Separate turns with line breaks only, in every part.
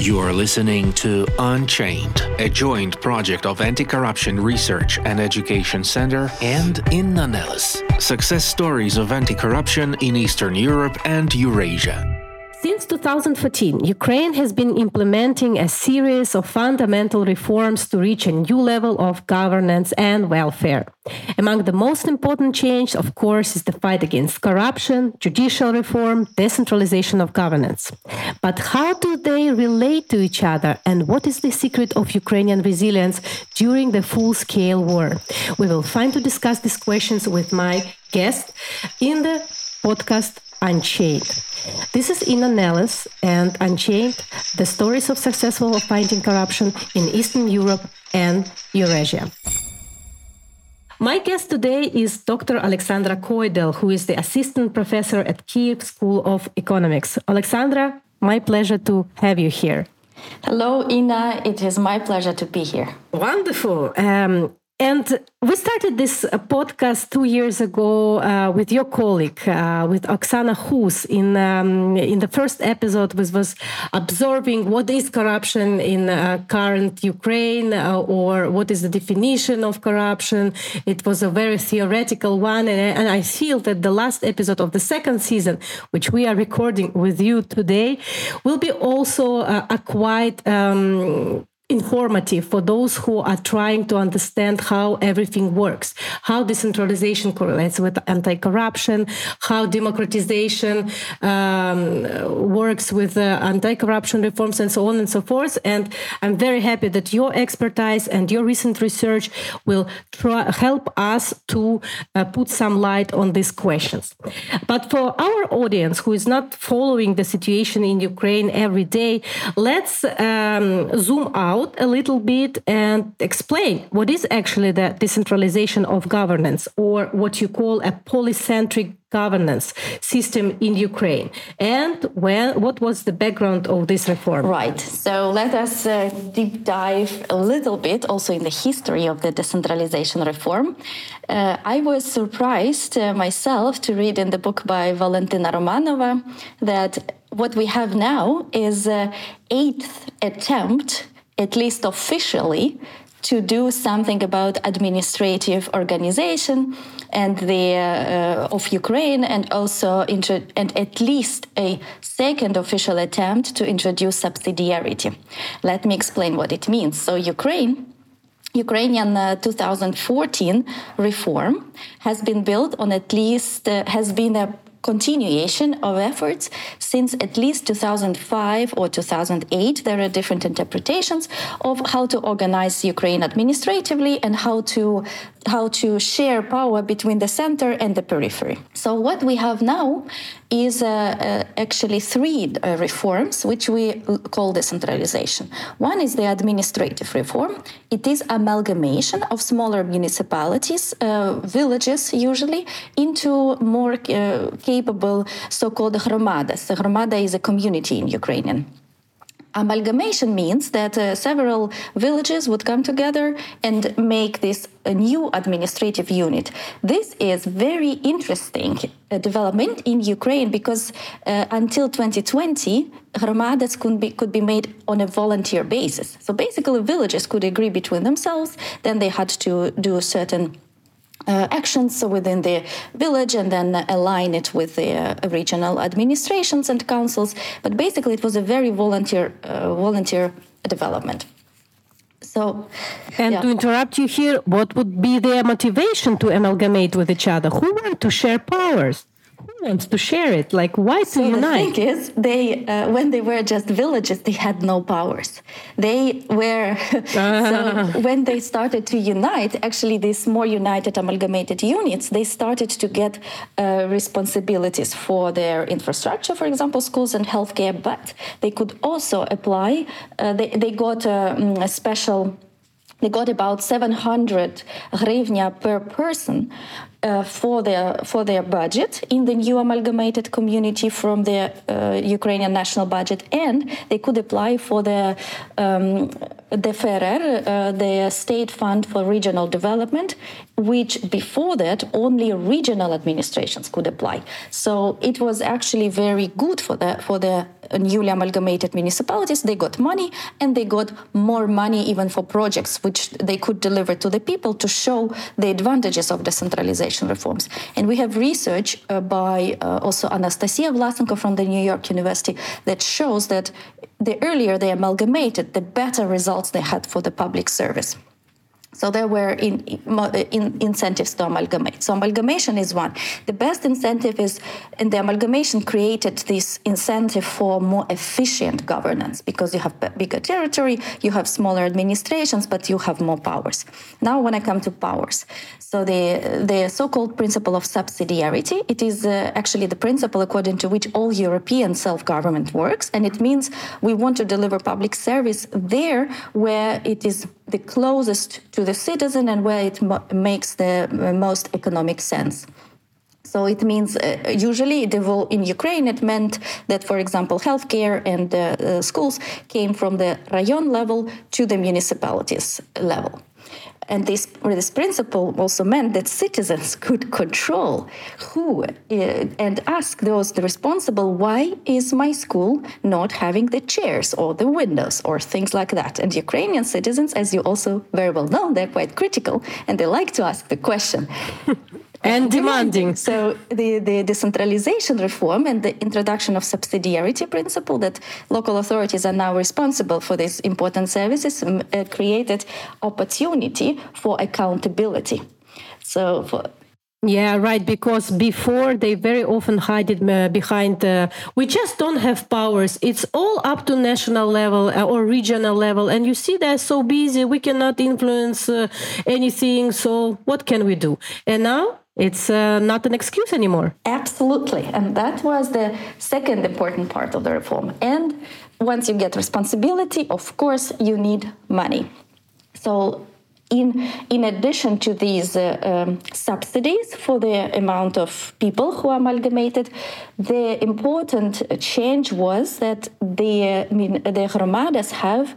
You are listening to Unchained, a joint project of Anti Corruption Research and Education Center and Inna Nelles. Success stories of anti corruption in Eastern Europe and Eurasia.
Since 2014, Ukraine has been implementing a series of fundamental reforms to reach a new level of governance and welfare. Among the most important change, of course, is the fight against corruption, judicial reform, decentralization of governance. But how do they relate to each other and what is the secret of Ukrainian resilience during the full-scale war? We will find to discuss these questions with my guest in the podcast Unchained. This is Inna Nelles and Unchained, the stories of successful fighting corruption in Eastern Europe and Eurasia. My guest today is Dr. Alexandra Keudel, who is the assistant professor at Kiev School of Economics. Alexandra, my pleasure to have you here.
Hello, Inna. It is my pleasure to be here.
Wonderful. Um, and we started this uh, podcast two years ago uh, with your colleague, uh, with Oksana Hus. In um, in the first episode, was was observing what is corruption in uh, current Ukraine, uh, or what is the definition of corruption. It was a very theoretical one, and, and, I feel that the last episode of the second season, which we are recording with you today, will be also uh, a quite um, informative for those who are trying to understand how everything works, how decentralization correlates with anti-corruption, how democratization um, works with uh, anti-corruption reforms, and so on and so forth. And I'm very happy that your expertise and your recent research will try, help us to uh, put some light on these questions. But for our audience who is not following the situation in Ukraine every day, let's um, zoom out out a little bit and explain what is actually the decentralization of governance or what you call a polycentric governance system in Ukraine and when what was the background of this reform?
Right. So let us uh, deep dive a little bit also in the history of the decentralization reform. Uh, I was surprised uh, myself to read in the book by Valentina Romanova that what we have now is a eighth attempt at least officially, to do something about administrative organization and the uh, of Ukraine, and also and at least a second official attempt to introduce subsidiarity. Let me explain what it means. So Ukraine. Ukrainian uh, 2014 reform has been built on at least uh, has been a continuation of efforts since at least 2005 or 2008. There are different interpretations of how to organize Ukraine administratively and how to how to share power between the center and the periphery. So what we have now is uh, uh, actually three uh, reforms which we call decentralization. One is the administrative reform. It is amalgamation of smaller municipalities, uh, villages usually, into more uh, capable so-called hromadas. The hromada is a community in Ukrainian. Amalgamation means that uh, several villages would come together and make this a new administrative unit. This is very interesting uh, development in Ukraine because uh, until 2020, hromadas could be, could be made on a volunteer basis. So basically, villages could agree between themselves, then they had to do certain uh, actions within the village and then align it with the uh, regional administrations and councils. But basically, it was a very volunteer uh, volunteer development. So,
and yeah. to interrupt you here, what would be their motivation to amalgamate with each other? Who want to share powers? Wants to share it? Like, why to
so
unite?
The thing is, they uh, when they were just villages, they had no powers. They were so when they started to unite. Actually, these more united, amalgamated units, they started to get uh, responsibilities for their infrastructure, for example, schools and healthcare. But they could also apply. Uh, they they got a, mm, a special they got about 700 hryvnia per person uh, for their for their budget in the new amalgamated community from the uh, Ukrainian national budget, and they could apply for the um, the FRR, uh, the State Fund for Regional Development, which before that only regional administrations could apply. So it was actually very good for the for the newly amalgamated municipalities, they got money and they got more money even for projects which they could deliver to the people to show the advantages of decentralization reforms. And we have research uh, by uh, also Anastasia Vlasenko from the New York University that shows that the earlier they amalgamated, the better results they had for the public service. So there were in, in, incentives to amalgamate. So amalgamation is one. The best incentive is, and the amalgamation created this incentive for more efficient governance because you have bigger territory, you have smaller administrations, but you have more powers. Now, when I come to powers, so the the so-called principle of subsidiarity, it is uh, actually the principle according to which all European self-government works, and it means we want to deliver public service there where it is the closest to the citizen and where it makes the most economic sense. So it means uh, usually in Ukraine it meant that, for example, healthcare and uh, uh, schools came from the rayon level to the municipalities level. And this, this principle also meant that citizens could control who uh, and ask those responsible, why is my school not having the chairs or the windows or things like that? And Ukrainian citizens, as you also very well know, they're quite critical and they like to ask the question.
and demanding.
So the, the decentralization reform and the introduction of subsidiarity principle that local authorities are now responsible for these important services um, uh, created opportunity for accountability. So for,
yeah, right. Because before they very often hide it uh, behind, uh, we just don't have powers. It's all up to national level uh, or regional level. And you see, they're so busy, we cannot influence uh, anything. So, what can we do? And now it's uh, not an excuse anymore.
Absolutely. And that was the second important part of the reform. And once you get responsibility, of course, you need money. So, in, in addition to these uh, um, subsidies for the amount of people who are amalgamated, the important change was that the, I mean, the hromadas have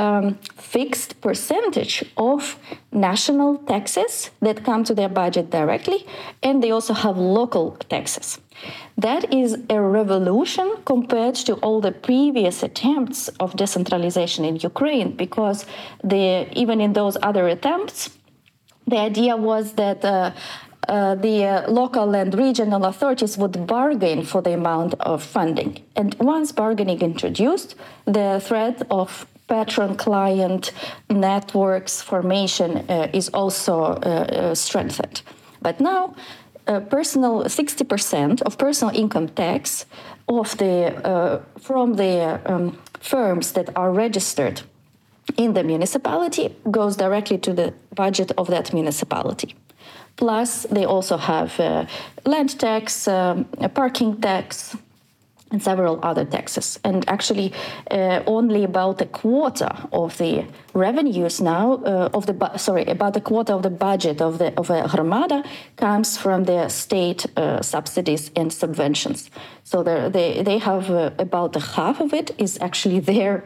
um, fixed percentage of national taxes that come to their budget directly, and they also have local taxes. That is a revolution compared to all the previous attempts of decentralization in Ukraine, because the, even in those other attempts, the idea was that uh, uh, the uh, local and regional authorities would bargain for the amount of funding. And once bargaining introduced, the threat of patron client networks formation uh, is also uh, uh, strengthened. But now, personal 60% of personal income tax of the from the um, firms that are registered in the municipality goes directly to the budget of that municipality. Plus, they also have uh, land tax, um, parking tax, and several other taxes. And actually, uh, only about a quarter of the revenues now uh, of the bu- sorry about a quarter of the budget of the of a hromada comes from the state uh, subsidies and subventions. So they they have uh, about a half of it is actually their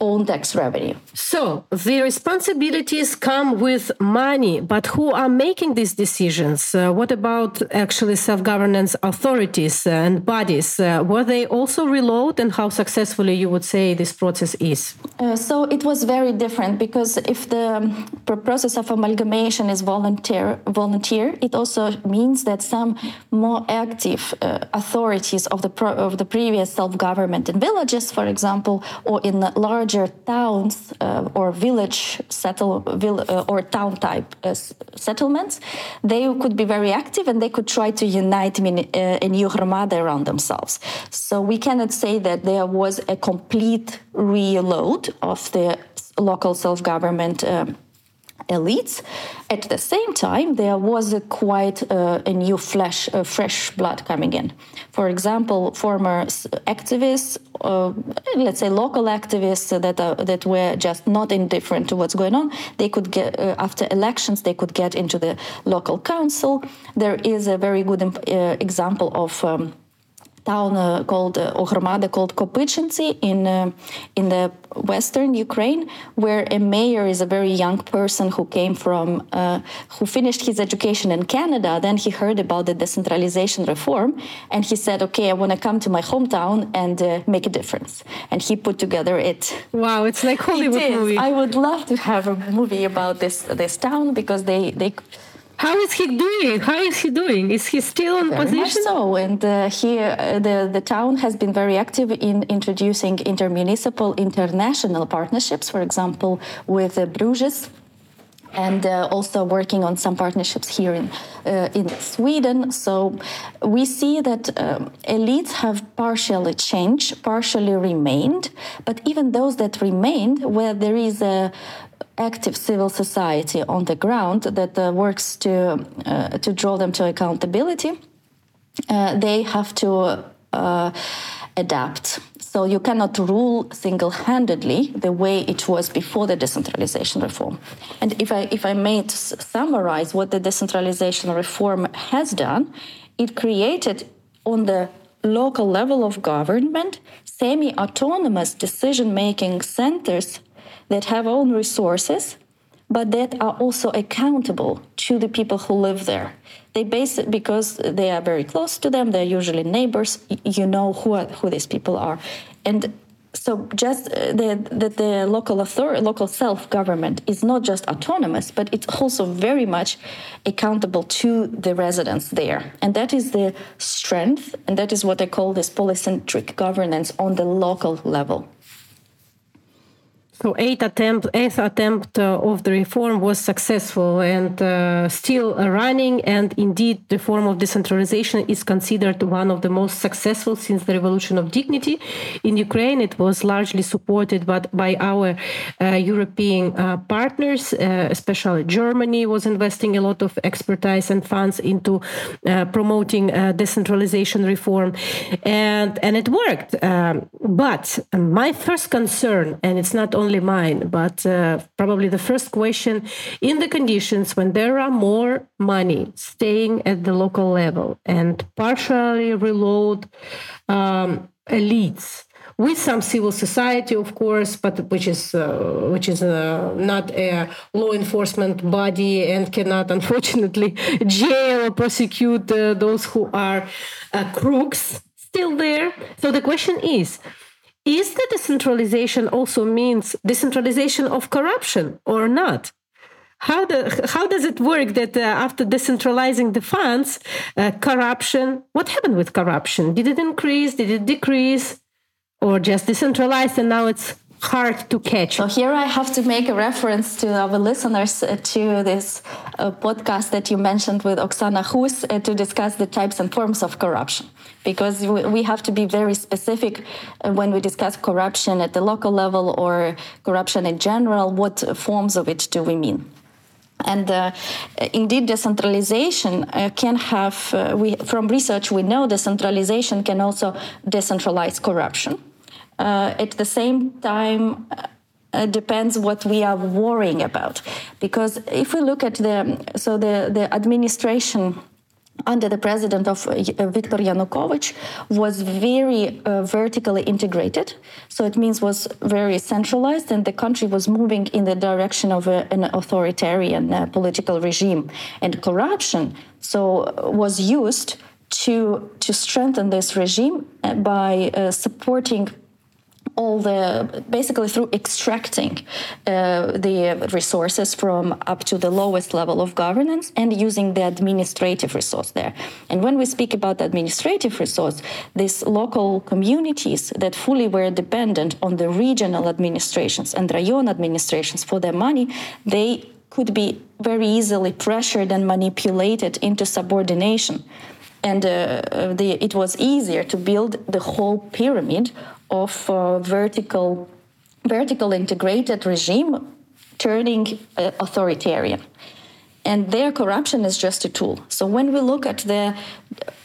own tax revenue.
So the responsibilities come with money, but who are making these decisions? Uh, what about actually self governance authorities and bodies? Uh, were they also reload, and how successfully you would say this process is?
Uh, so it was very different because if the process of amalgamation is volunteer, volunteer, it also means that some more active uh, authorities of the pro- of the previous self government in villages, for example, or in large larger towns uh, or village settle vill, uh, or town type uh, settlements, they could be very active and they could try to unite a new hromada around themselves. So we cannot say that there was a complete reload of the local self-government um, elites. At the same time, there was a quite uh, a new flesh, uh, fresh blood coming in. For example, former activists, uh, let's say local activists that that were just not indifferent to what's going on, they could get uh, after elections they could get into the local council. There is a very good uh, example of. Um, town uh, called uh, Ohromada called Kopychintsy in uh, in the western Ukraine, where a mayor is a very young person who came from uh, who finished his education in Canada. Then he heard about the decentralization reform, and he said, "Okay, I want to come to my hometown and uh, make a difference." And he put together it.
Wow, it's like Hollywood movie.
I would love to have a movie about this this town because they they
how is he doing? How is he doing? Is he still in
very
position?
Much so, and uh, he, uh, the the town has been very active in introducing intermunicipal international partnerships. For example, with uh, Bruges and uh, also working on some partnerships here in uh, in Sweden. So we see that um, elites have partially changed, partially remained, but even those that remained, where there is a active civil society on the ground that uh, works to uh, to draw them to accountability, uh, they have to uh, adapt. So you cannot rule single-handedly the way it was before the decentralization reform. And if I if I may summarize what the decentralization reform has done, it created on the local level of government semi-autonomous decision-making centers that have own resources, but that are also accountable to the people who live there. They base it because they are very close to them. They're usually neighbors. You know who are, who these people are, and so just uh, that the, local authority, local self government is not just autonomous, but it's also very much accountable to the residents there, and that is the strength, and that is what I call this polycentric governance on the local level.
So eight attempt, eighth attempt uh, of the reform was successful and uh, still running. And indeed, the form of decentralization is considered one of the most successful since the Revolution of Dignity. In Ukraine, it was largely supported by, by our uh, European partners, especially Germany was investing a lot of expertise and funds into promoting decentralization reform, and and it worked. Um, but my first concern, and it's not only only mine, but uh, probably the first question in the conditions when there are more money staying at the local level and partially reload um, elites with some civil society, of course, but which is uh, which is uh, not a law enforcement body and cannot, unfortunately, jail or prosecute uh, those who are uh, crooks still there. So the question is is the decentralization also means decentralization of corruption or not? How, the, how does it work that uh, after decentralizing the funds, uh, corruption, what happened with corruption? Did it increase? Did it decrease? Or just decentralized and now it's hard to catch.
So here I have to make a reference to our listeners uh, to this uh, podcast that you mentioned with Oksana Hus uh, to discuss the types and forms of corruption. Because we have to be very specific uh, when we discuss corruption at the local level or corruption in general. What forms of it do we mean? And uh, indeed, decentralization uh, can have, uh, we, from research, we know decentralization can also decentralize corruption uh, at the same time uh, depends what we are worrying about because if we look at the so the the administration under the president of uh, Viktor Yanukovych was very uh, vertically integrated. So it means was very centralized and the country was moving in the direction of a, an authoritarian uh, political regime. And corruption so was used to, to strengthen this regime uh, by uh, supporting all the basically through extracting uh, the resources from up to the lowest level of governance and using the administrative resource there. And when we speak about administrative resource, these local communities that fully were dependent on the regional administrations and rayon administrations for their money, they could be very easily pressured and manipulated into subordination and uh, the, it was easier to build the whole pyramid of uh, vertical, vertical integrated regime turning uh, authoritarian. And their corruption is just a tool. So when we look at the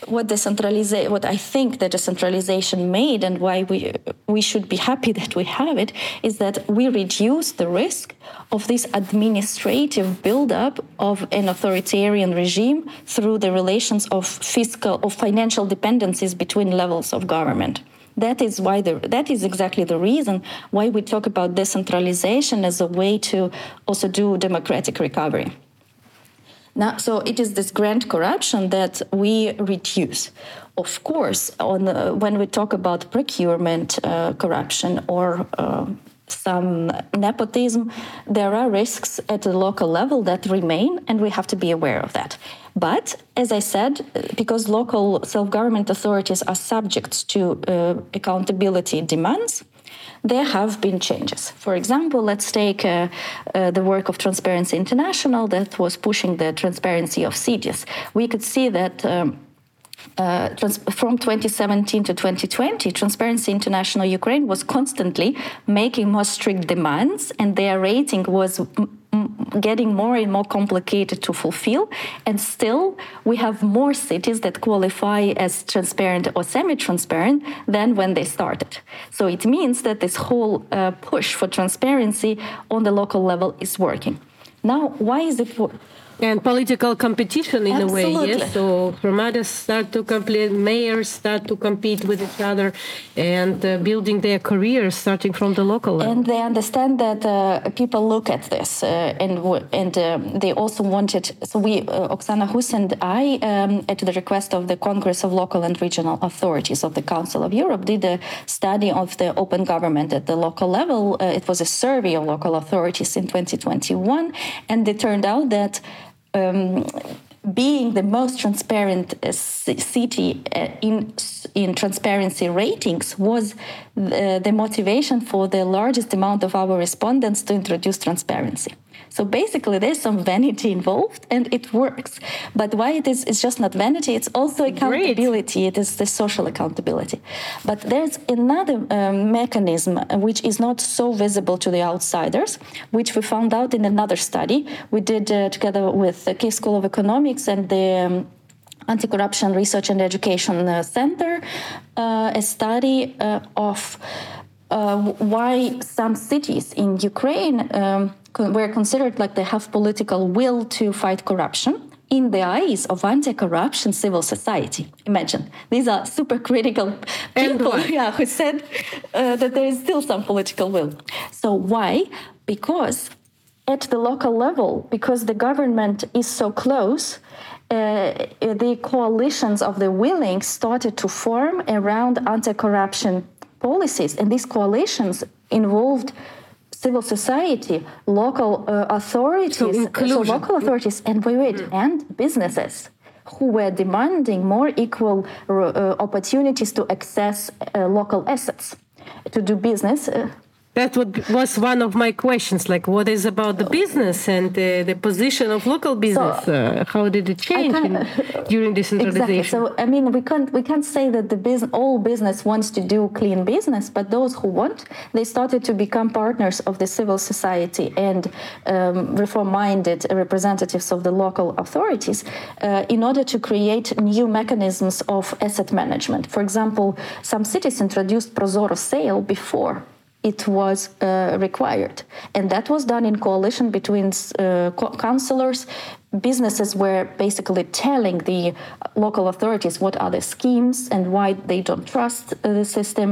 what decentralization, what I think the decentralization made, and why we we should be happy that we have it, is that we reduce the risk of this administrative buildup of an authoritarian regime through the relations of fiscal of financial dependencies between levels of government. That is why the, that is exactly the reason why we talk about decentralization as a way to also do democratic recovery. Now, so it is this grand corruption that we reduce. Of course, on the, when we talk about procurement uh, corruption or uh, some nepotism, there are risks at the local level that remain, and we have to be aware of that. But as I said, because local self government authorities are subject to uh, accountability demands, there have been changes. For example, let's take uh, uh, the work of Transparency International that was pushing the transparency of cities. We could see that. Um, uh, from 2017 to 2020, Transparency International Ukraine was constantly making more strict demands, and their rating was getting more and more complicated to fulfill. And still, we have more cities that qualify as transparent or semi transparent than when they started. So it means that this whole uh, push for transparency on the local level is working. Now, why is it?
And political competition in Absolutely. a way yes. So Hromadas start to compete mayors start to compete with each other and uh, building their careers starting from the local level.
And they understand that uh, people look at this uh, and and um, they also wanted so we uh, Oksana Hus and I um, at the request of the Congress of Local and Regional Authorities of the Council of Europe did a study of the open government at the local level. Uh, it was a survey of local authorities in 2021 and it turned out that um, being the most transparent uh, city uh, in in transparency ratings was the, the, motivation for the largest amount of our respondents to introduce transparency. So basically, there's some vanity involved, and it works. But why it is? It's just not vanity. It's also accountability. Great. It is the social accountability. But there's another um, mechanism uh, which is not so visible to the outsiders, which we found out in another study we did uh, together with the Kiev School of Economics and the um, Anti-Corruption Research and Education uh, Center, uh, a study uh, of why some cities in Ukraine um, were considered like they have political will to fight corruption in the eyes of anti-corruption civil society. Imagine these are super critical people, yeah, who said uh, that there is still some political will. So why? Because at the local level, because the government is so close, uh, the coalitions of the willing started to form around anti-corruption policies, and these coalitions involved civil society, local uh, authorities, so, so, local authorities, and wait, wait, mm. and businesses who were demanding more equal uh, opportunities to access uh, local assets to do business uh,
that was one of my questions like what is about the business and the, the position of local business? So, uh, how did it change in, during decentralization
exactly. so i mean we can't we can't say that the business all business wants to do clean business but those who want they started to become partners of the civil society and um, reform-minded representatives of the local authorities uh, in order to create new mechanisms of asset management. For example some cities introduced Prozorro sale before it was uh, required. And that was done in coalition between uh, councillors. Businesses were basically telling the local authorities what are the schemes and why they don't trust uh, the system.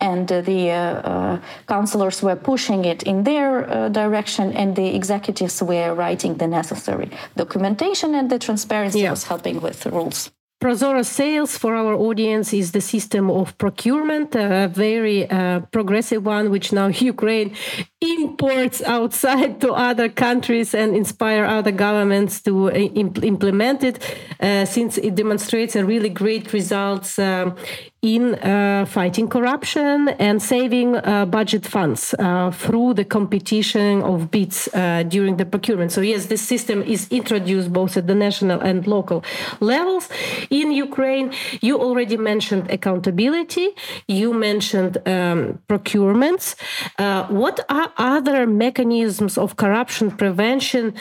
And uh, the uh, uh, councillors were pushing it in their direction, and the executives were writing the necessary documentation, and the transparency yeah. was helping with the rules.
Prozorro sales for our audience is the system of procurement, a very uh, progressive one, which now Ukraine imports outside to other countries and inspire other governments to uh, imp implement it, uh, since it demonstrates a really great results um, in uh, fighting corruption and saving uh, budget funds uh, through the competition of bids uh, during the procurement. So yes, this system is introduced both at the national and local levels. In Ukraine, you already mentioned accountability. You mentioned um, procurements. What are other mechanisms of corruption prevention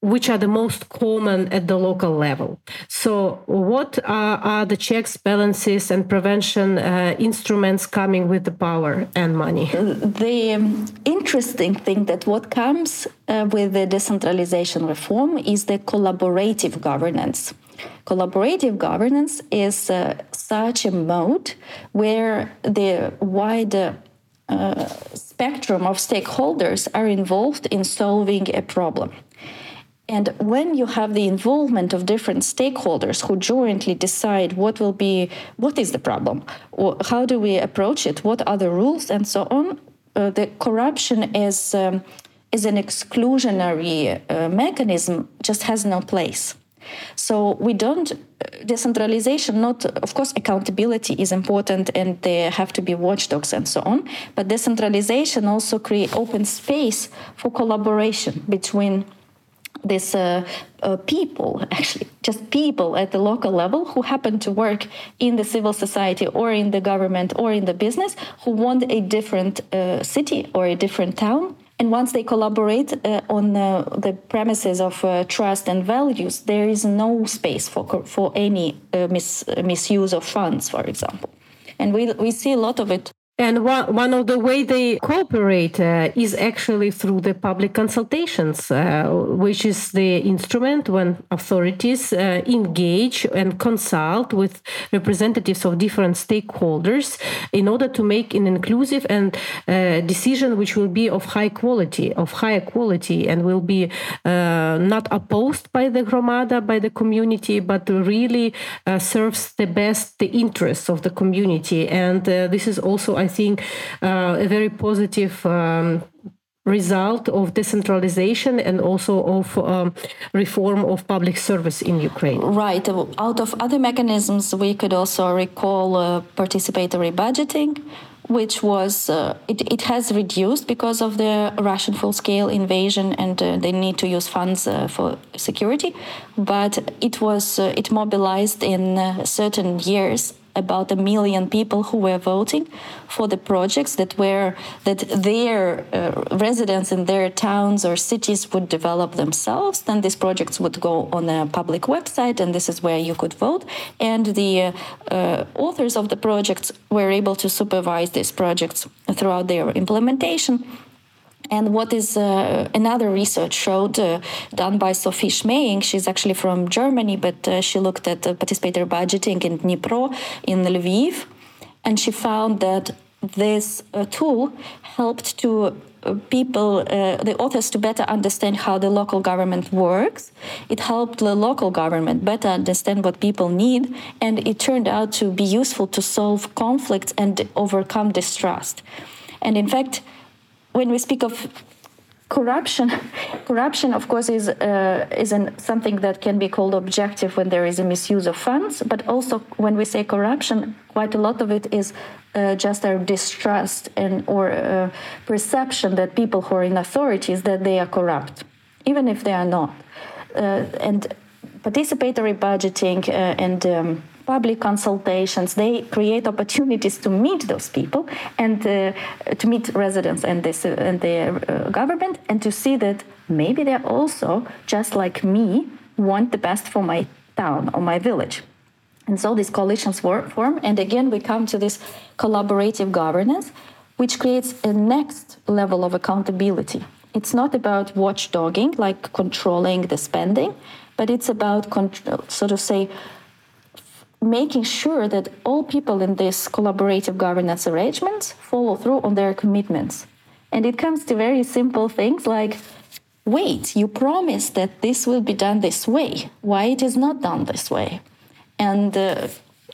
which are the most common at the local level. So, what are, are the checks, balances, and prevention uh, instruments coming with the power and money?
The interesting thing that what comes uh, with the decentralization reform is the collaborative governance. Collaborative governance is uh, such a mode where the wider uh, spectrum of stakeholders are involved in solving a problem. And when you have the involvement of different stakeholders who jointly decide what will be, what is the problem, how do we approach it, what are the rules, and so on, uh, the corruption is um, is an exclusionary uh, mechanism, just has no place. So we don't decentralization. Not of course accountability is important, and there have to be watchdogs and so on. But decentralization also create open space for collaboration between these uh, uh, people, actually, just people at the local level who happen to work in the civil society or in the government or in the business who want a different uh, city or a different town. And once they collaborate uh, on uh, the premises of uh, trust and values, there is no space for, for any mis- misuse of funds, for example. And we, we see a lot of it
and one, one of the way they cooperate uh, is actually through the public consultations, uh, which is the instrument when authorities uh, engage and consult with representatives of different stakeholders in order to make an inclusive and uh, decision which will be of high quality, of higher quality, and will be uh, not opposed by the gromada, by the community, but really uh, serves the best the interests of the community. And this is also, I I think, uh, a very positive. Um, result of decentralization and also of um, reform of public service in Ukraine.
Right. Out of other mechanisms, we could also recall uh, participatory budgeting, which was uh, it, it has reduced because of the Russian full-scale invasion and uh, they need to use funds uh, for security, but it was uh, it mobilized in certain years about a million people who were voting for the projects that were that their uh, residents in their towns or cities would develop themselves. Then these projects would go on a public website, and this is where you could vote. And the uh, uh, authors of the projects were able to supervise these projects throughout their implementation and what is uh, another research showed uh, done by Sophie Schmeing, she's actually from Germany, but uh, she looked at participatory budgeting in Dnipro, in Lviv, and she found that this uh, tool helped to uh, people, uh, the authors, to better understand how the local government works. It helped the local government better understand what people need, and it turned out to be useful to solve conflicts and overcome distrust. And in fact, when we speak of corruption corruption of course is uh, is an, something that can be called objective when there is a misuse of funds but also when we say corruption quite a lot of it is uh, just our distrust and or uh, perception that people who are in authorities that they are corrupt even if they are not. Uh, and participatory budgeting uh, and um, public consultations. They create opportunities to meet those people and uh, to meet residents and, this, uh, and the uh, government and to see that maybe they're also, just like me, want the best for my town or my village. And so these coalitions work form. And again, we come to this collaborative governance, which creates a next level of accountability. It's not about watchdogging, like controlling the spending, but it's about, sort of say, making sure that all people in this collaborative governance arrangements follow through on their commitments. And it comes to very simple things like wait, you promised that this will be done this way. Why it is not done this way? And uh,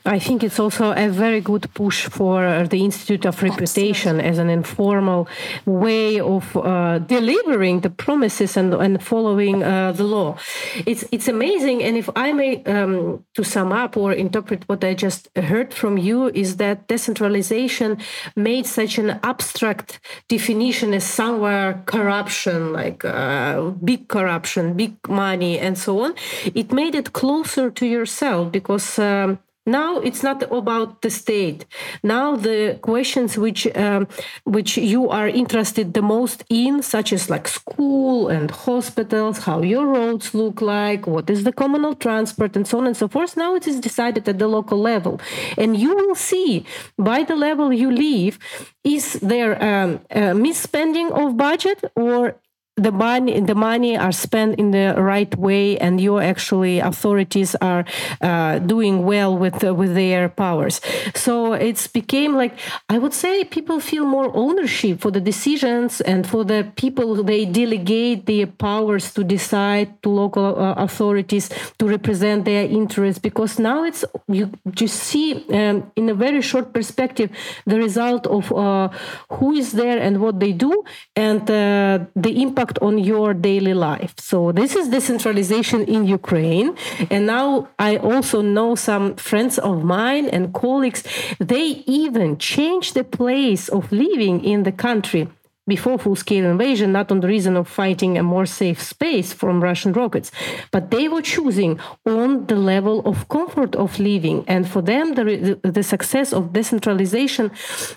I think it's also a very good push for the Institute of Reputation Absolutely. as an informal way of uh, delivering the promises and, and following uh, the law. It's it's amazing, and if I may um, to sum up or interpret what I just heard from you is that decentralization made such an abstract definition as somewhere corruption, like uh, big corruption, big money, and so on. It made it closer to yourself because. Um, Now it's not about the state. Now the questions which um, which you are interested the most in, such as like school and hospitals, how your roads look like, what is the communal transport, and so on and so forth. Now it is decided at the local level, and you will see by the level you live, is there um, a misspending of budget or the money the money are spent in the right way and your actually authorities are uh, doing well with uh, with their powers. So it's became like i would say people feel more ownership for the decisions and for the people they delegate their powers to decide to local uh, authorities to represent their interests because now it's you just see um, in a very short perspective the result of uh, who is there and what they do and uh, the impact impact on your daily life. So this is decentralization in Ukraine. And now I also know some friends of mine and colleagues, they even change the place of living in the country before full scale invasion, not on the reason of fighting a more safe space from Russian rockets, but they were choosing on the level of comfort of living. And for them, the, the, success of decentralization,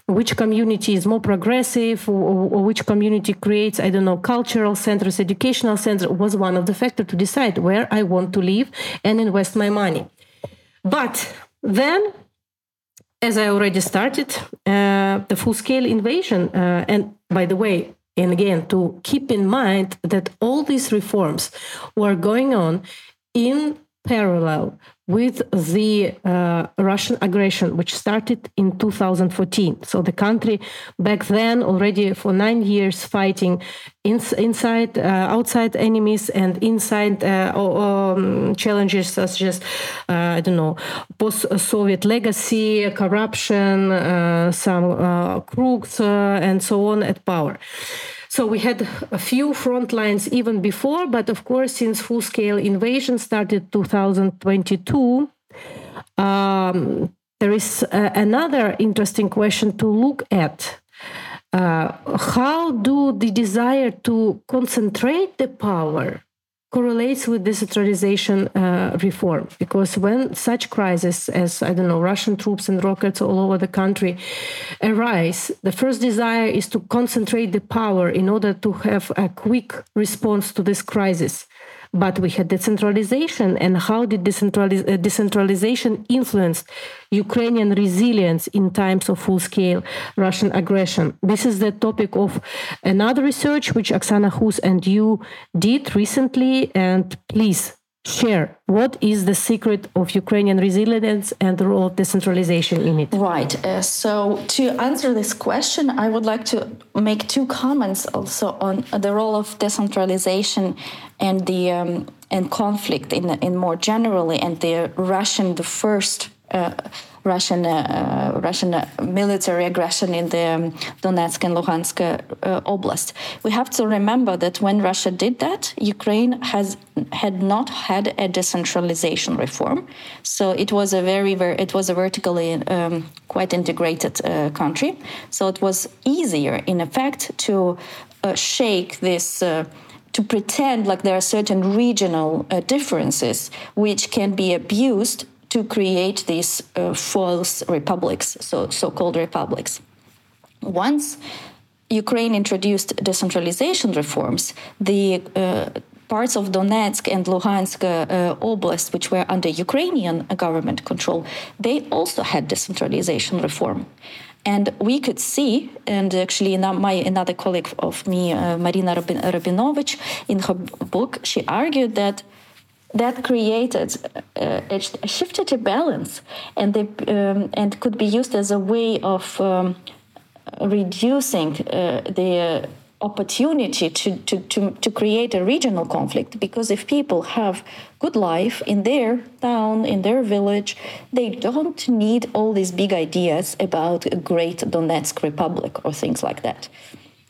which community is more progressive or, or, which community creates, I don't know, cultural centers, educational centers, was one of the factors to decide where I want to live and invest my money. But then as I already started, uh, the full scale invasion. Uh, and by the way, and again, to keep in mind that all these reforms were going on in parallel with the uh, Russian aggression, which started in 2014. So the country back then already for nine years fighting ins- inside, uh, outside enemies and inside uh, um, challenges such as, uh, I don't know, post-Soviet legacy, corruption, uh, some uh, crooks, and so on at power. So we had a few front lines even before, but of course, since full scale invasion started 2022, um, there is uh, another interesting question to look at. Uh, how do the desire to concentrate the power correlates with decentralization uh, reform. Because when such crises as i don't know russian troops and rockets all over the country arise the first desire is to concentrate the power in order to have a quick response to this crisis but we had decentralization and how did uh, decentralization influence ukrainian resilience in times of full-scale russian aggression this is the topic of another research which oksana hus and you did recently and please share what is the secret of Ukrainian resilience and the role of decentralization in it?
Right. Uh, so, to answer this question, I would like to make two comments also on the role of decentralization and the um, and conflict in in more generally, and the Russian the first. Uh, Russian uh, Russian military aggression in the um, Donetsk and Luhansk uh, oblast. We have to remember that when Russia did that, Ukraine has had not had a decentralization reform, so it was a very very it was a vertically um, quite integrated uh, country. So it was easier, in effect, to uh, shake this uh, to pretend like there are certain regional uh, differences which can be abused to create these uh, false republics, so so-called republics. Once Ukraine introduced decentralization reforms, the uh, parts of Donetsk and Luhansk uh, oblast, which were under Ukrainian government control, they also had decentralization reform. And we could see, and actually, my another colleague of me, uh, Marina Rabinovich, in her book, she argued that that created uh, a, shifted a balance and they, um, and could be used as a way of um, reducing uh, the opportunity to, to, to, to create a regional conflict. Because if people have good life in their town in their village they don't need all these big ideas about a great donetsk republic or things like that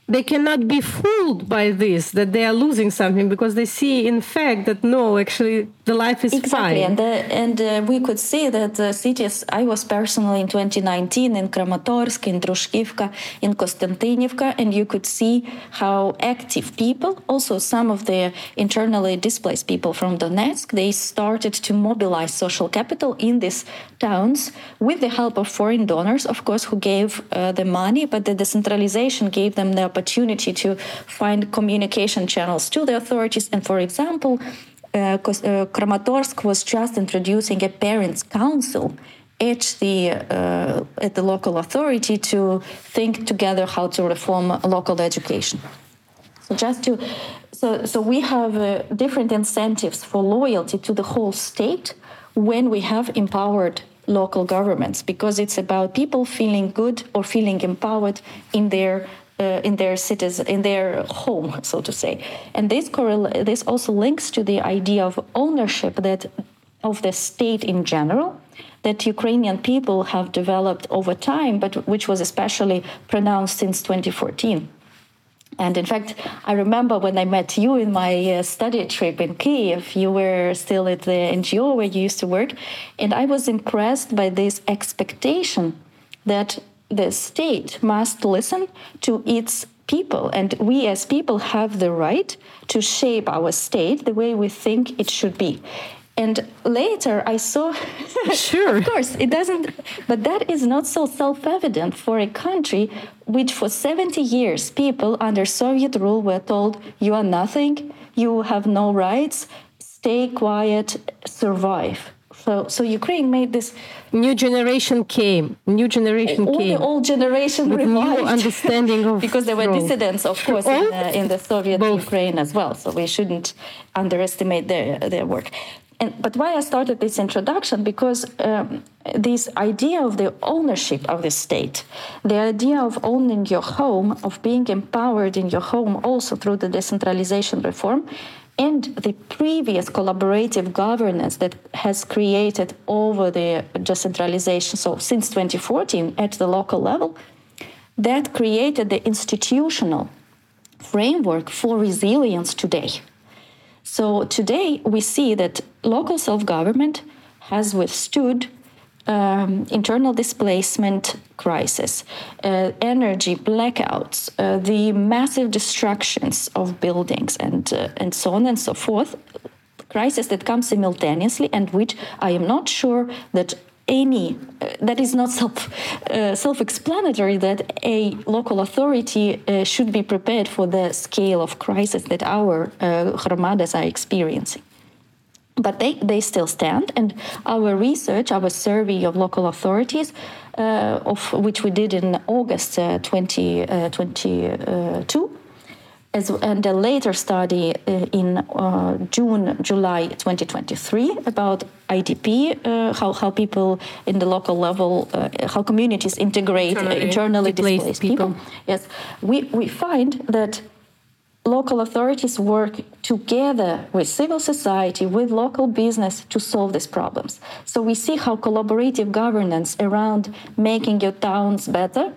they cannot be fooled by this that they are losing something because they see in fact that no actually the life is
exactly
fine.
and the, and uh, we could see that the cities i was personally in 2019 in kramatorsk in druzhkivka in konstantinivka and you could see how active people also some of the internally displaced people from donetsk they started to mobilize social capital in these towns with the help of foreign donors of course who gave uh, the money but the decentralization gave them the opportunity to find communication channels to the authorities. And for example, uh, uh, Kramatorsk was just introducing a parents' council at the uh, at the local authority to think together how to reform local education. So just to so so we have uh, different incentives for loyalty to the whole state when we have empowered local governments because it's about people feeling good or feeling empowered in their uh, in their cities, in their home, so to say. And this correl- this also links to the idea of ownership that of the state in general that Ukrainian people have developed over time, but which was especially pronounced since 2014. And in fact, I remember when I met you in my uh, study trip in Kiev, you were still at the NGO where you used to work, and I was impressed by this expectation that the state must listen to its people and we as people have the right to shape our state the way we think it should be. And later i saw
sure.
of course it doesn't but that is not so self-evident for a country which for 70 years people under soviet rule were told you are nothing. You have no rights. Stay quiet. Survive so, so Ukraine made this
new generation came. New generation
all
came.
the old generation
with
revived.
new understanding of
because there were dissidents, of course, in, uh, in the Soviet
Both.
Ukraine as well. So we shouldn't underestimate their their work. And, but why I started this introduction because um, this idea of the ownership of the state, the idea of owning your home, of being empowered in your home, also through the decentralization reform, and the previous collaborative governance that has created over the decentralization, so since 2014 at the local level, that created the institutional framework for resilience today. So today we see that local self government has withstood um, internal displacement crisis, uh, energy blackouts, uh, the massive destructions of buildings, and uh, and so on and so forth. Crisis that come simultaneously, and which I am not sure that any uh, that is not self uh, self-explanatory that a local authority uh, should be prepared for the scale of crisis that our uh, are experiencing but they, they still stand. And our research, our survey of local authorities, uh, of which we did in August uh, 2022, as, and a later study uh, in uh, June, July 2023 about IDP, uh, how, how people in the local level, uh, how communities integrate uh,
Internally
internally
displaced
displaced people.
people.
Yes, we, we find that local authorities work together with civil society, with local business to solve these problems. So we see how collaborative governance around making your towns better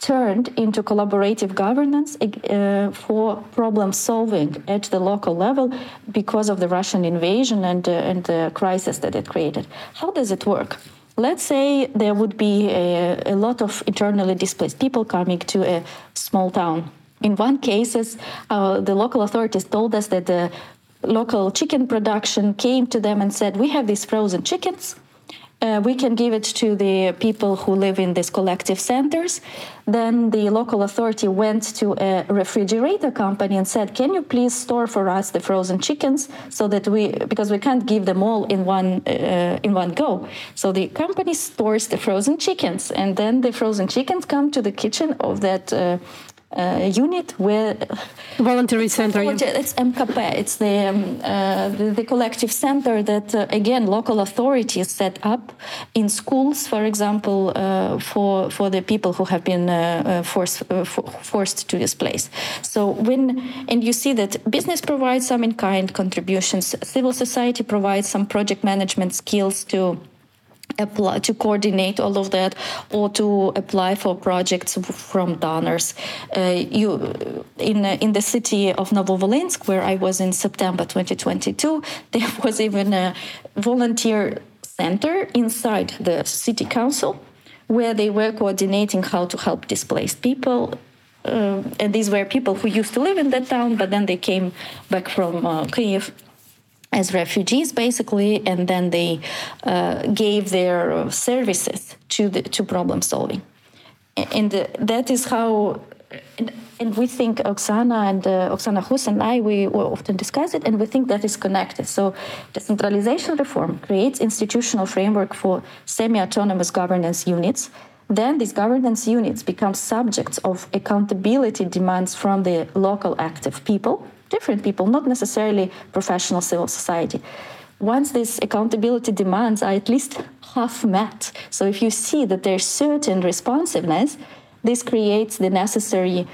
turned into collaborative governance uh, for problem solving at the local level because of the Russian invasion and, uh, and the crisis that it created. How does it work? Let's say there would be a, a lot of internally displaced people coming to a small town in one cases, uh, the local authorities told us that the local chicken production came to them and said, "We have these frozen chickens. Uh, we can give it to the people who live in these collective centers." Then the local authority went to a refrigerator company and said, "Can you please store for us the frozen chickens so that we because we can't give them all in one uh, in one go." So the company stores the frozen chickens, and then the frozen chickens come to the kitchen of that. Uh, uh, unit where
voluntary center.
It's MKP. It's the, um, uh, the, the collective center that uh, again local authorities set up in schools, for example, uh, for for the people who have been uh, forced forced to displace. So when and you see that business provides some in kind contributions, civil society provides some project management skills to apply to coordinate all of that or to apply for projects from donors. Uh, you in uh, in the city of Novovolynsk where I was in September 2022 there was even a volunteer center inside the city council where they were coordinating how to help displaced people. Uh, and these were people who used to live in that town but then they came back from uh, Kiev as refugees, basically, and then they uh, gave their services to the, to problem solving, and uh, that is how. And, and we think Oksana and uh, Oksana Huss and I we often discuss it, and we think that is connected. So, decentralization reform creates institutional framework for semi-autonomous governance units. Then these governance units become subjects of accountability demands from the local active people different people, not necessarily professional civil society. Once these accountability demands are at least half met, so if you see that there's certain responsiveness, this creates the necessary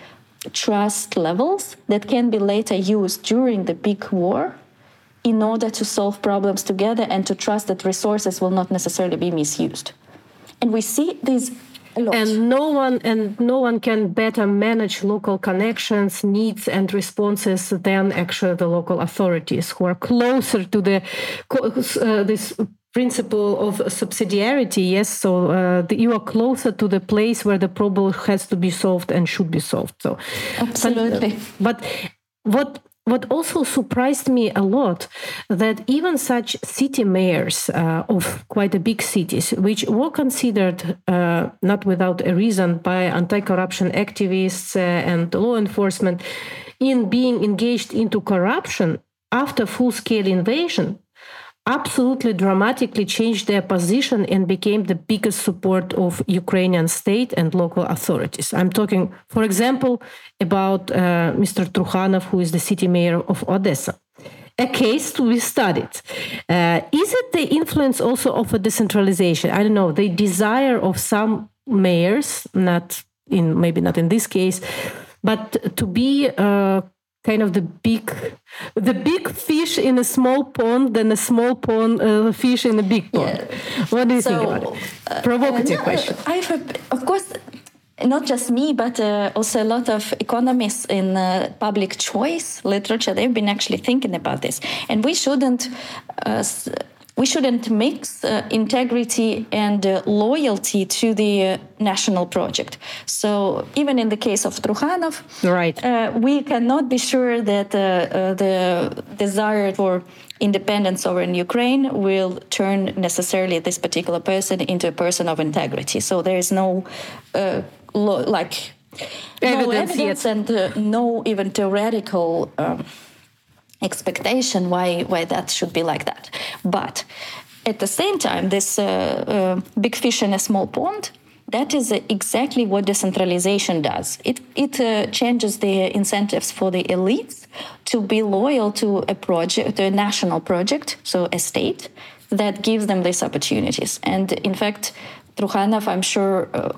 trust levels that can be later used during the big war in order to solve problems together and to trust that resources will not necessarily be misused. And we see these
and no one and no one can better manage local connections needs and responses than actually the local authorities who are closer to the uh, this principle of subsidiarity yes? So uh, the, you are closer to the place where the problem has to be solved and should be solved so.
Absolutely.
but, but what what also surprised me a lot that even such city mayors uh, of quite a big cities which were considered uh, not without a reason by anti-corruption activists uh, and law enforcement in being engaged into corruption after full-scale invasion absolutely dramatically changed their position and became the biggest support of Ukrainian state and local authorities. I'm talking, for example, about uh, Mr. Trukhanov, who is the city mayor of Odessa. A case to be studied. Uh, is it the influence also of a decentralization? I don't know, the desire of some mayors, not in maybe not in this case, but to be uh, kind of the big the big fish in a small pond than a small pond uh, fish in a big pond yeah. what do you so, think about it uh, provocative uh, no, question
i've of course not just me, but uh, also a lot of economists in uh, public choice literature, they've been actually thinking about this. And we shouldn't uh, we shouldn't mix uh, integrity and uh, loyalty to the uh, national project. So even in the case of Trukhanov,
right,
uh, we cannot be sure that uh, uh, the desire for independence over in Ukraine will turn necessarily this particular person into a person of integrity. So there is no lo- like evidence, no evidence and no even theoretical. Um, expectation why why that should be like that. But at the same time, this uh, uh, big fish in a small pond. That is exactly what decentralization does. It it uh, changes the incentives for the elites to be loyal to a project, to a national project, so a state that gives them these opportunities. And in fact, Trukhanov, I'm sure, uh,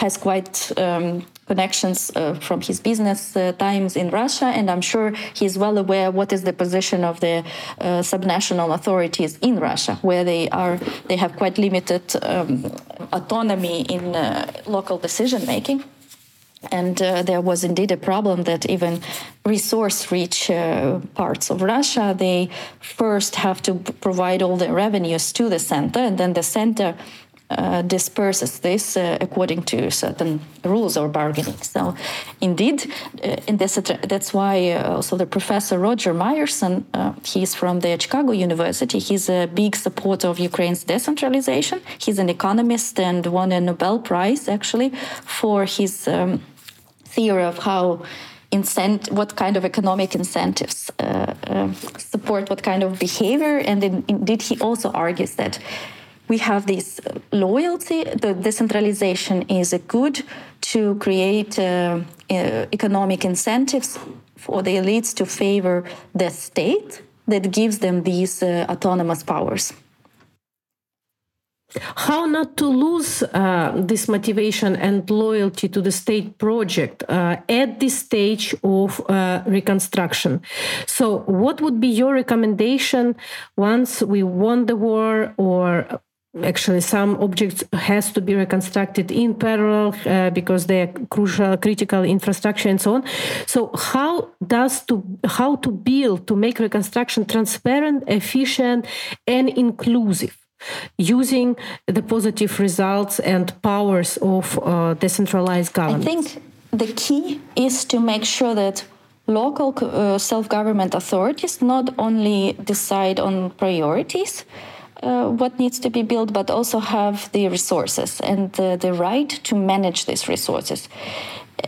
has quite um, connections uh, from his business uh, times in Russia, and I'm sure he's well aware what is the position of the uh, subnational authorities in Russia, where they are they have quite limited um, autonomy in uh, local decision making. And uh, there was indeed a problem that even resource-rich uh, parts of Russia, they first have to provide all the revenues to the center, and then the center uh, disperses this uh, according to certain rules or bargaining. So, indeed, uh, in this, that's why uh, also the professor Roger Myerson, uh, he's from the Chicago University. He's a big supporter of Ukraine's decentralization. He's an economist and won a Nobel Prize actually for his um, theory of how. Incent- what kind of economic incentives uh, support what kind of behavior, and in, indeed, he also argues that we have this loyalty. The decentralization is a good to create uh, uh, economic incentives for the elites to favor the state that gives them these uh, autonomous powers.
How not to lose uh, this motivation and loyalty to the state project uh, at this stage of uh, reconstruction? So, what would be your recommendation once we won the war or actually some objects has to be reconstructed in parallel uh, because they are crucial critical infrastructure and so on. So how does to how to build to make reconstruction transparent efficient and inclusive? Using the positive results and powers of uh, decentralized government.
i think the key is to make sure that local uh, self-government authorities not only decide on priorities uh, what needs to be built, but also have the resources and the, the right to manage these resources.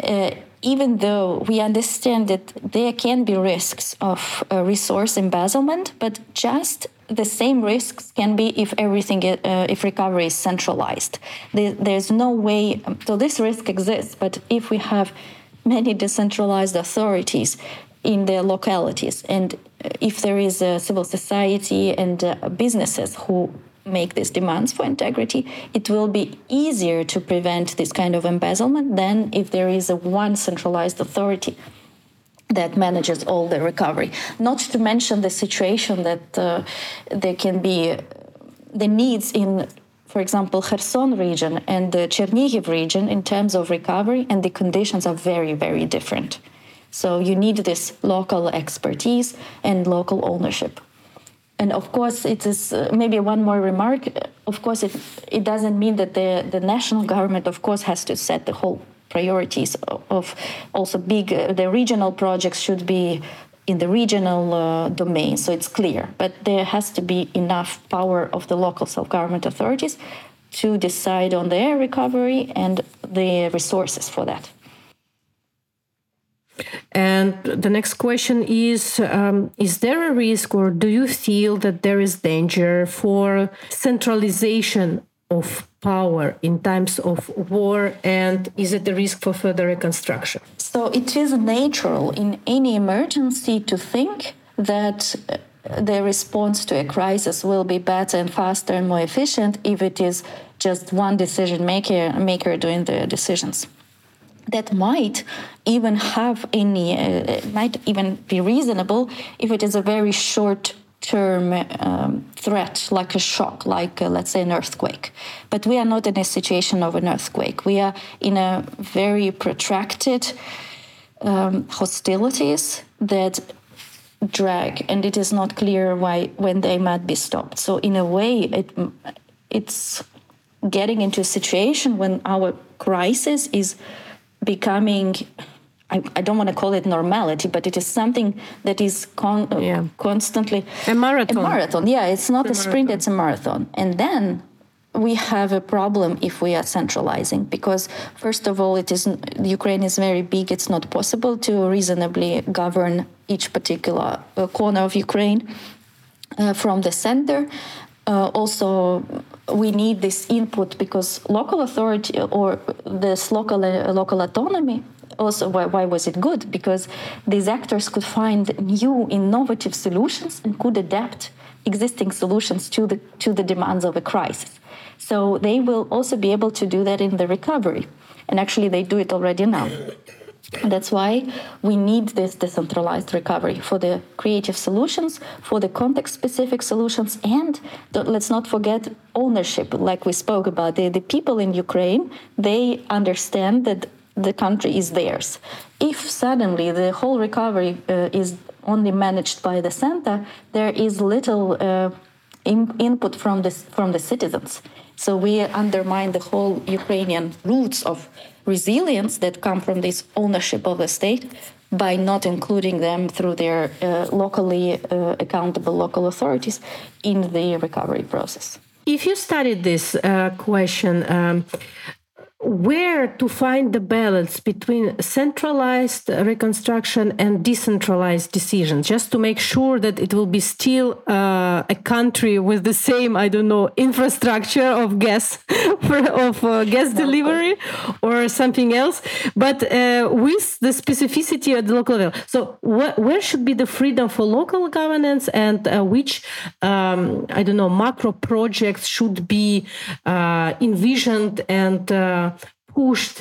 Uh, even though we understand that there can be risks of uh, resource embezzlement, but just the same risks can be if everything uh, if recovery is centralized there, there's no way so this risk exists but if we have many decentralized authorities in their localities. And if there is a civil society and uh, businesses who make these demands for integrity, it will be easier to prevent this kind of embezzlement than if there is a one centralized authority that manages all the recovery. Not to mention the situation that uh, there can be uh, the needs in for example, Kherson region and the Chernihiv region in terms of recovery, and the conditions are very, very different. So you need this local expertise and local ownership. And of course, it is uh, maybe one more remark. Of course, it, it doesn't mean that the, the national government, of course, has to set the whole priorities of also big, uh, the regional projects should be in the regional uh, domain, so it's clear. But there has to be enough power of the local self government authorities to decide on their recovery and the resources for that.
And the next question is um, Is there a risk, or do you feel that there is danger for centralization of power in times of war? And is it a risk for further reconstruction?
So it is natural in any emergency to think that uh, the response to a crisis will be better and faster and more efficient if it is just one decision maker maker doing the decisions that might even have any, uh, might even be reasonable if it is a very short term um, threat, like a shock, like uh, let's say an earthquake. But we are not in a situation of an earthquake. We are in a very protracted um, hostilities that drag, and it is not clear why when they might be stopped. So in a way, it it's getting into a situation when our crisis is becoming I, I, don't want to call it normality, but it is something that is con- uh, yeah. constantly
a marathon.
A marathon, yeah. It's not a, a sprint; it's a marathon. And then we have a problem if we are centralizing, because first of all, it is Ukraine is very big. It's not possible to reasonably govern each particular uh, corner of Ukraine uh, from the center. Uh, also we need this input because local authority or this local uh, local autonomy also why, why was it good? Because these actors could find new innovative solutions and could adapt existing solutions to the to the demands of a crisis. So they will also be able to do that in the recovery. And actually they do it already now that's why we need this decentralized recovery for the creative solutions, for the context specific solutions, and let's not forget ownership, like we spoke about. The, the people in Ukraine, they understand that the country is theirs. If suddenly the whole recovery uh, is only managed by the center, there is little uh, in, input from the, from the citizens. So we undermine the whole Ukrainian roots of resilience that come from this ownership of the state by not including them through their uh, locally uh, accountable local authorities in the recovery process.
If you studied this uh, question, um, where to find the balance between centralized reconstruction and decentralized decisions just to make sure that it will be still uh, a country with the same i don't know infrastructure of gas of uh, gas delivery or something else but uh, with the specificity at the local level. So wh where should be the freedom for local governance and uh, which um, i don't know macro projects should be uh, envisioned and uh, pushed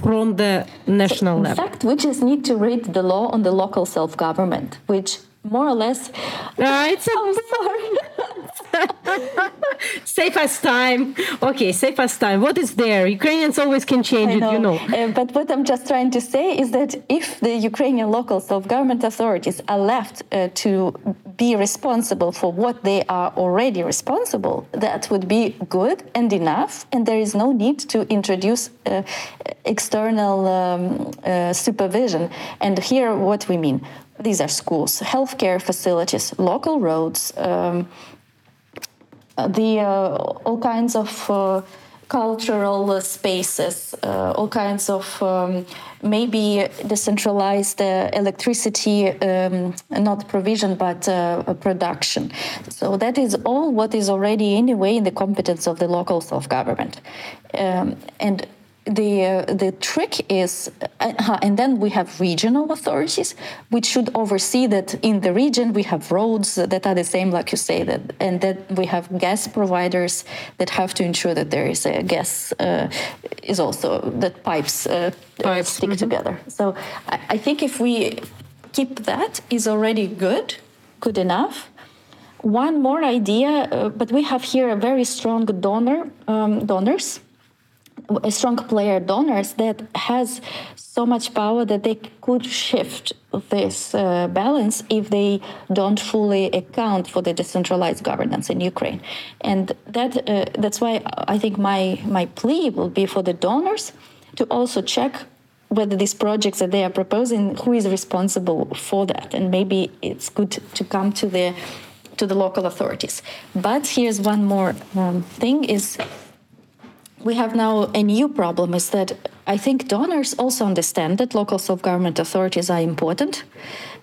from the national level.
In fact, we just need to read the law on the local self-government, which more or less.
Uh, it's a,
I'm sorry.
save us time. Okay, save us time. What is there? Ukrainians always can change
I
it, you know.
Uh, but what I'm just trying to say is that if the Ukrainian local self-government authorities are left uh, to be responsible for what they are already responsible, that would be good and enough, and there is no need to introduce uh, external um, uh, supervision. And here, what we mean. These are schools, healthcare facilities, local roads, um, the uh, all kinds of uh, cultural spaces, uh, all kinds of um, maybe decentralized uh, electricity, um, not provision but uh, production. So that is all what is already anyway in the competence of the local self-government, um, and the uh, the trick is uh, and then we have regional authorities which should oversee that in the region we have roads that are the same like you say that and that we have gas providers that have to ensure that there is a gas uh, is also that pipes, uh, pipes. stick mm-hmm. together so I, I, think if we keep that is already good good enough one more idea uh, but we have here a very strong donor um, donors strong player donors that has so much power that they could shift this uh, balance if they don't fully account for the decentralized governance in Ukraine, and that uh, that's why I think my my plea will be for the donors to also check whether these projects that they are proposing who is responsible for that, and maybe it's good to come to the to the local authorities. But here's one more um, thing: is we have now a new problem is that I think donors also understand that local self-government authorities are important,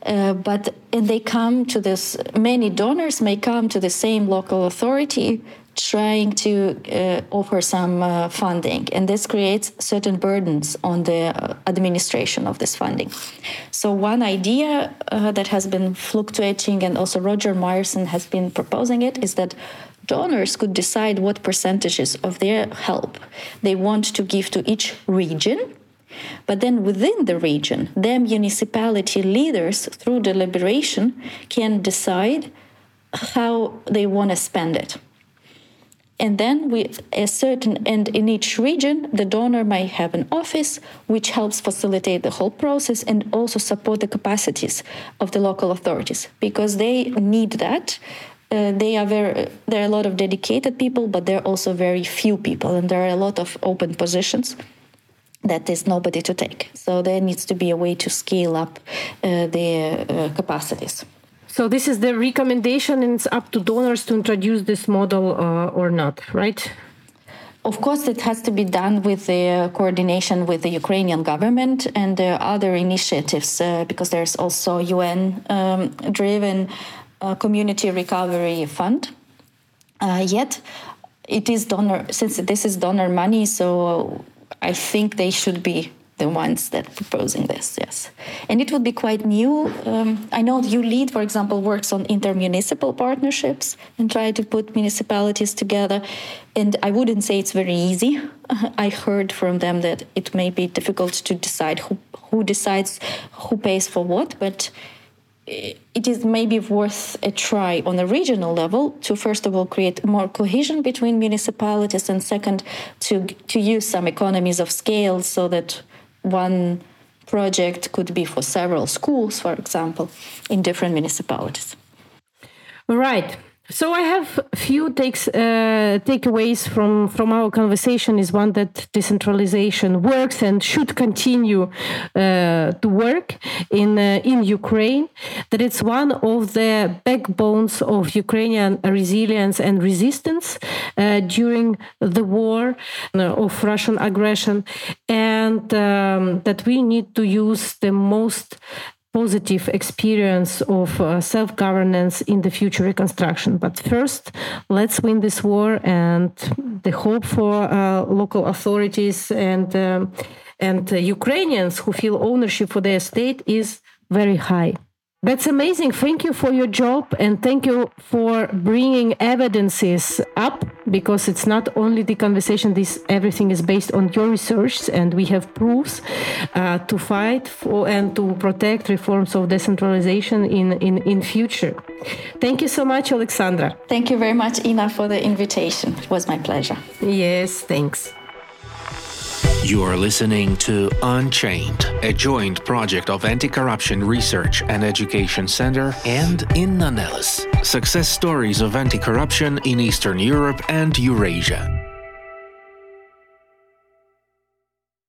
uh, but and they come to this. Many donors may come to the same local authority trying to uh, offer some uh, funding, and this creates certain burdens on the uh, administration of this funding. So one idea uh, that has been fluctuating, and also Roger Myerson has been proposing it, is that donors could decide what percentages of their help they want to give to each region. But then within the region, their municipality leaders, through deliberation, can decide how they want to spend it. And then, with a certain end in each region, the donor might have an office which helps facilitate the whole process and also support the capacities of the local authorities because they need that uh, they are very there are a lot of dedicated people but there are also very few people and there are a lot of open positions that is nobody to take. So there needs to be a way to scale up uh, the uh, capacities.
So this is the recommendation and it's up to donors to introduce this model uh, or not right?
Of course, it has to be done with the coordination with the Ukrainian government and there are other initiatives uh, because there's also UN um, driven community recovery fund. Uh, yet, it is donor since this is donor money, so I think they should be the ones that are proposing this. Yes, and it would be quite new. Um, I know you lead, for example, works on intermunicipal partnerships and try to put municipalities together. And I wouldn't say it's very easy. I heard from them that it may be difficult to decide who who decides who pays for what, but it is maybe worth a try on a regional level to first of all create more cohesion between municipalities and second to to use some economies of scale so that one project could be for several schools for example in different municipalities.
Right so I have a few takes uh, takeaways from from our conversation. Is one that decentralization works and should continue uh, to work in uh, in Ukraine. That it's one of the backbones of Ukrainian resilience and resistance uh, during the war uh, of Russian aggression, and um, that we need to use the most positive experience of uh, self governance in the future reconstruction. But first, let's win this war, and the hope for uh, local authorities and um, and uh, Ukrainians who feel ownership for their state is very high. That's amazing. Thank you for your job and thank you for bringing evidences up because it's not only the conversation, this everything is based on your research and we have proofs uh, to fight for and to protect reforms of decentralization in, in, in future. Thank you so much, Alexandra.
Thank you very much, Inna, for the invitation. It was my pleasure.
Yes, thanks.
You are listening to Unchained, a joint project of Anti Corruption Research and Education Center and Inna Nelles, success stories of anti corruption in Eastern Europe and Eurasia.